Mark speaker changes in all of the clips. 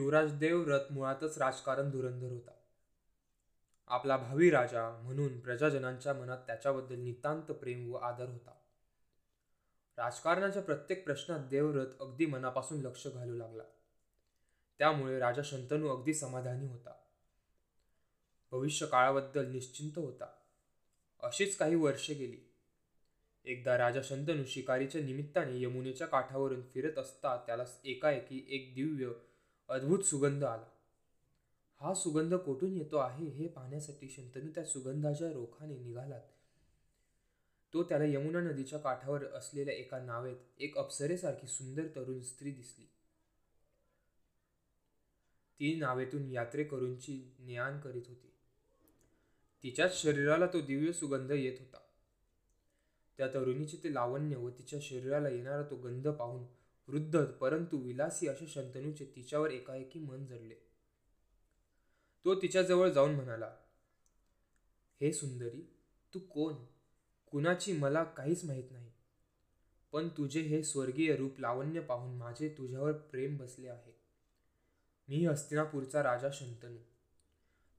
Speaker 1: युवराज देवव्रत मुळातच राजकारण धुरंधर होता. आपला भावी राजा म्हणून प्रजाजनांच्या मनात त्याच्याबद्दल नितांत प्रेम व आदर होता. राजकारणाच्या प्रत्येक प्रश्नात देवव्रत अगदी मनापासून लक्ष घालू लागला. त्यामुळे राजा शंतनू अगदी समाधानी होता. भविष्य काळाबद्दल निश्चिंत होता. अशीच काही वर्षे गेली. एकदा राजा शंतनू शिकारीच्या निमित्ताने यमुनेच्या काठावरून फिरत असता त्याला एकाएकी एक दिव्य अद्भुत सुगंध आला. हा सुगंध कोठून येतो आहे हे पाहण्यासाठी शंतनू त्या सुगंधाच्या रोखाने निघालात. तो त्याला यमुना नदीच्या काठावर असलेल्या एका नावेत एक अप्सरेसारखी सुंदर तरुण स्त्री दिसली. ती नावेतून यात्रेकरूंची ज्ञान करीत होती. तिच्याच शरीराला तो दिव्य सुगंध येत होता. त्या तरुणीचे ते लावण्य व तिच्या शरीराला येणारा तो गंध पाहून वृद्ध परंतु विलासी असे शंतनूचे तिच्यावर एकाएकी मन जडले. तो तिच्याजवळ जाऊन म्हणाला हे सुंदरी तू कोण? कुणाची मला काहीच माहीत नाही. पण तुझे हे स्वर्गीय रूप लावण्य पाहून माझे तुझ्यावर प्रेम बसले आहे. मी हस्तिनापूरचा राजा शंतनू.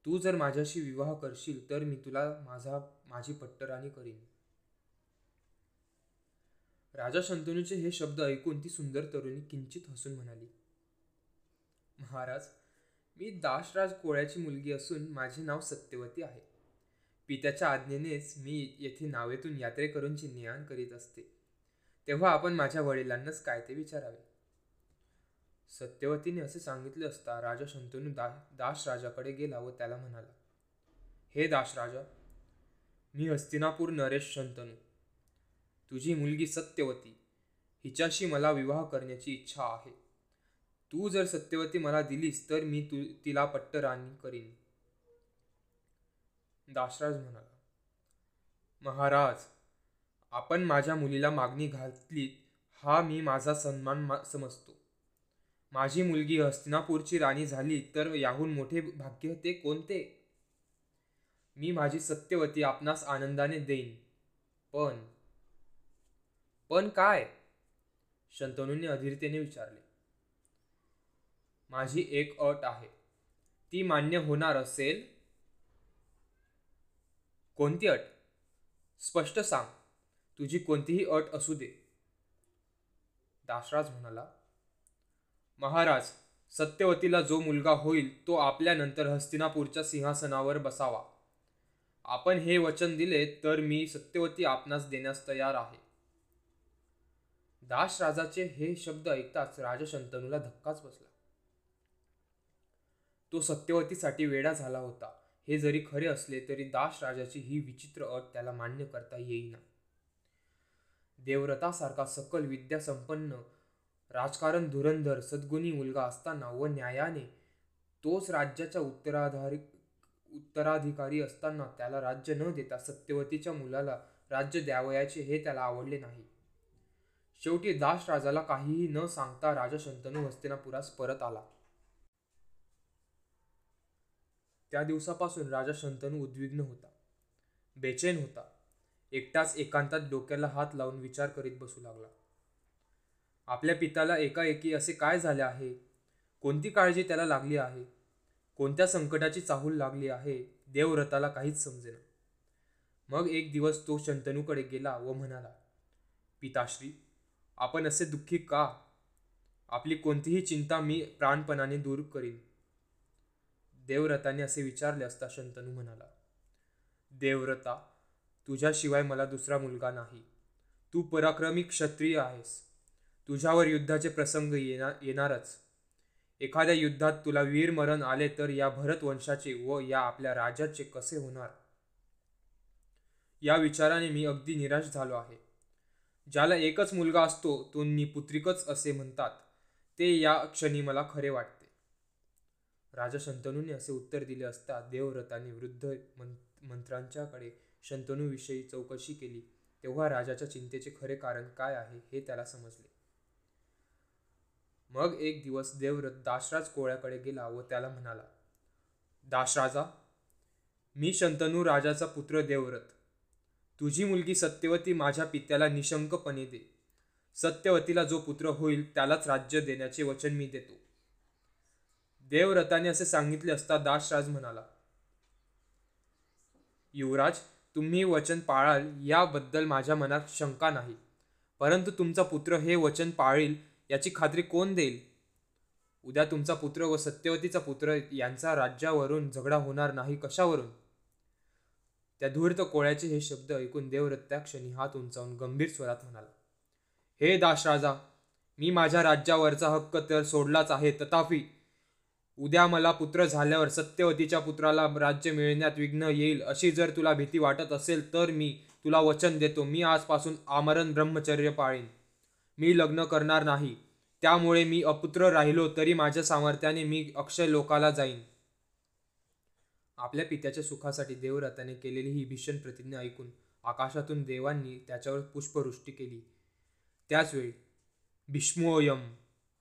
Speaker 1: तू जर माझ्याशी विवाह करशील तर मी तुला माझा माझी पट्टराणी करीन. राजा शंतनूचे हे शब्द ऐकून ती सुंदर तरुणी किंचित हसून म्हणाली महाराज मी दासराज कोळ्याची मुलगी असून माझे नाव सत्यवती आहे. पित्याच्या आज्ञेनेच मी येथे नावेतून यात्रेकरूंची नियाण करीत असते. तेव्हा आपण माझ्या वडिलांनाच काय ते विचारावे? सत्यवतीने असे सांगितले असता राजा शंतनू दा दासराजाकडे गेला व त्याला म्हणाला हे दासराजा मी हस्तिनापूर नरेश शंतनू. तुझी मुलगी सत्यवती हिच्याशी मला विवाह करण्याची इच्छा आहे. तू जर सत्यवती मला दिलीस तर मी तु तिला पट्टराणी करीन. दासराज म्हणाला महाराज आपण माझ्या मुलीला मागणी घातली हा मी माझा सन्मान मा समजतो. माझी मुलगी हस्तिनापूरची राणी झाली तर याहून मोठे भाग्य ते कोणते? मी माझी सत्यवती आपणास आनंदाने देईन. पण पण काय? शंतनूने अधीरतेने विचारले. माझी एक अट आहे. ती मान्य होणार असेल? कोणती अट? स्पष्ट सांग. तुझी कोणतीही अट असू दे. दासराज म्हणाला महाराज सत्यवतीला जो मुलगा होईल तो आपल्यानंतर हस्तिनापूरच्या सिंहासनावर बसावा. आपण हे वचन दिले तर मी सत्यवती आपणास देण्यास तयार आहे. दासराजाचे हे शब्द ऐकताच राजा शंतनूला धक्काच बसला. तो सत्यवतीसाठी वेडा झाला होता. हे जरी खरे असले तरी दासराजाची ही विचित्र अट त्याला मान्य करता येईना. देवव्रतासारखा सकल विद्या संपन्न राजकारण धुरंधर सद्गुणी मुलगा असताना व न्यायाने तोच राज्याच्या उत्तराधारी उत्तराधिकारी असताना त्याला राज्य न देता सत्यवतीच्या मुलाला राज्य द्यावयाचे हे त्याला आवडले नाही. शेवटी दास राजाला काहीही न सांगता राजा शंतनू हस्तिनापुरास परत आला. त्या दिवसापासून राजा शंतनू उद्विग्न होता. बेचैन होता. एकटाच एकांतात डोक्याला हात लावून विचार करीत बसू लागला. आपल्या पिताला एकाएकी असे काय झाले आहे? कोणती काळजी त्याला लागली आहे? कोणत्या संकटाची चाहूल लागली आहे? देवव्रताला काहीच समजेना. मग एक दिवस तो शंतनूकडे गेला व म्हणाला पिताश्री आपण असे दुःखी का? आपली कोणतीही चिंता मी प्राणपणाने दूर करीन. देवव्रताने असे विचारले असता शंतनू म्हणाला देवव्रता तुझ्याशिवाय मला दुसरा मुलगा नाही. तू पराक्रमी क्षत्रिय आहेस. तुझ्यावर युद्धाचे प्रसंग येणार येणारच. एखाद्या युद्धात तुला वीरमरण आले तर या भरत वंशाचे व या आपल्या राज्याचे कसे होणार? या विचाराने मी अगदी निराश झालो आहे. ज्याला एकच मुलगा असतो तो निपुत्रिकच असे म्हणतात. ते या क्षणी मला खरे वाटते. राजा शंतनूने असे उत्तर दिले असता देवव्रताने वृद्ध मंत्र्यांच्याकडे शंतनूविषयी चौकशी केली. तेव्हा राजाच्या चिंतेचे खरे कारण काय आहे हे त्याला समजले. मग एक दिवस देवव्रत दासराज कोळ्याकडे गेला व त्याला म्हणाला दासराजा मी शंतनू राजाचा पुत्र देवव्रत. तुझी मुलगी सत्यवती माझ्या पित्याला निशंकपणे दे. सत्यवतीला जो पुत्र होईल त्यालाच राज्य देण्याचे वचन मी देतो. देवव्रताने असे सांगितले असता दासराज म्हणाला युवराज तुम्ही वचन पाळाल याबद्दल माझ्या मनात शंका नाही. परंतु तुमचा पुत्र हे वचन पाळील याची खात्री कोण देईल? उद्या तुमचा पुत्र व सत्यवतीचा पुत्र यांचा राज्यावरून झगडा होणार नाही कशावरून? त्या धूर्त कोळ्याचे हे शब्द ऐकून देवरत्या क्षणी हात उंचावून गंभीर स्वरात म्हणाला हे दाशराजा मी माझ्या राज्यावरचा हक्क तर सोडलाच आहे तथापि उद्या मला पुत्र झाल्यावर सत्यवतीच्या पुत्राला राज्य मिळण्यात विघ्न येईल अशी जर तुला भीती वाटत असेल तर मी तुला वचन देतो मी आजपासून आमरण ब्रह्मचर्य पाळीन. मी लग्न करणार नाही त्यामुळे मी अपुत्र राहिलो तरी माझ्या सामर्थ्याने मी अक्षय लोकाला जाईन. आपल्या पित्याच्या सुखासाठी देवव्रताने केलेली ही भीषण प्रतिज्ञा ऐकून आकाशातून देवांनी त्याच्यावर पुष्पवृष्टी केली. त्याचवेळी भीष्मोयम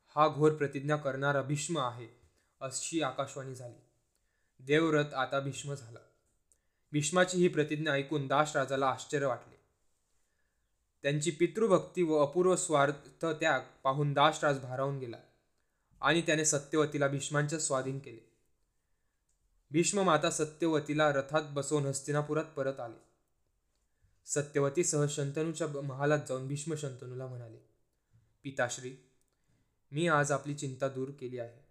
Speaker 1: हा घोर प्रतिज्ञा करणारा भीष्म आहे अशी आकाशवाणी झाली. देवव्रत आता भीष्म झाला. भीष्माची ही प्रतिज्ञा ऐकून दासराजाला आश्चर्य वाटले. त्यांची पितृभक्ती व अपूर्व स्वार्थ त्याग पाहून दासराज भारावून गेला आणि त्याने सत्यवतीला भीष्मांच्या स्वाधीन केले. भीष्म माता सत्यवतीला रथात बसवून हस्तिनापुरात परत आले. सत्यवतीसह शंतनूच्या महालात जाऊन भीष्म शंतनूला म्हणाले पिताश्री मी आज आपली चिंता दूर केली आहे.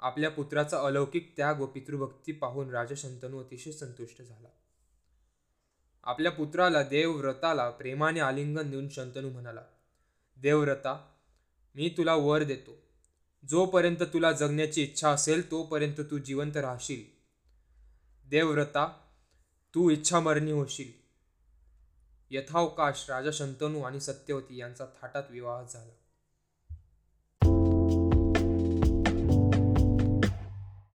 Speaker 1: आपल्या पुत्राचा अलौकिक त्याग व पितृभक्ती पाहून राजा शंतनू अतिशय संतुष्ट झाला. आपल्या पुत्राला देवव्रताला प्रेमाने आलिंगन देऊन शंतनू म्हणाला देवव्रता मी तुला वर देतो. जोपर्यंत तुला जगण्याची इच्छा असेल तोपर्यंत तू जिवंत राहशील. देवव्रता तू इच्छामरणी होशील. यथावकाश राजा शंतनू आणि सत्यवती यांचा थाटात विवाह झाला.